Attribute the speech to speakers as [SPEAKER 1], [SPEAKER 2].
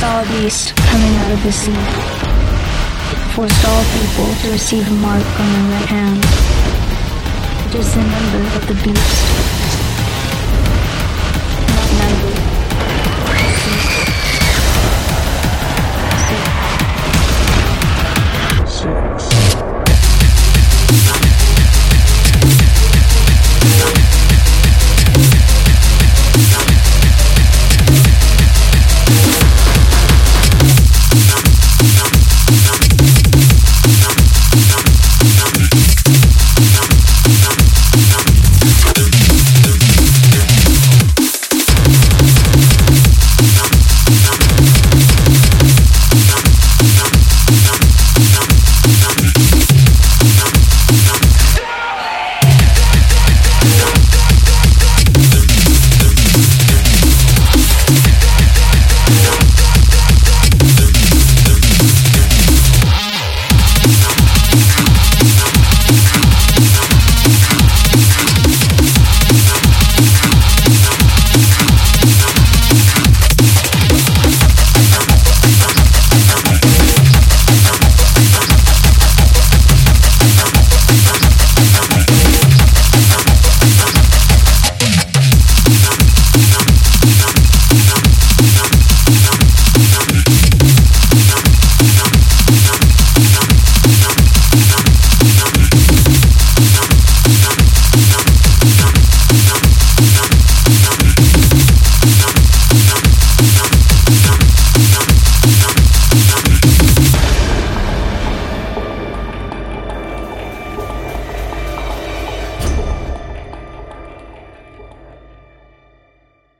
[SPEAKER 1] saw a beast coming out of the sea. Forced all people to receive a mark on their right hand. It is the number of the beast.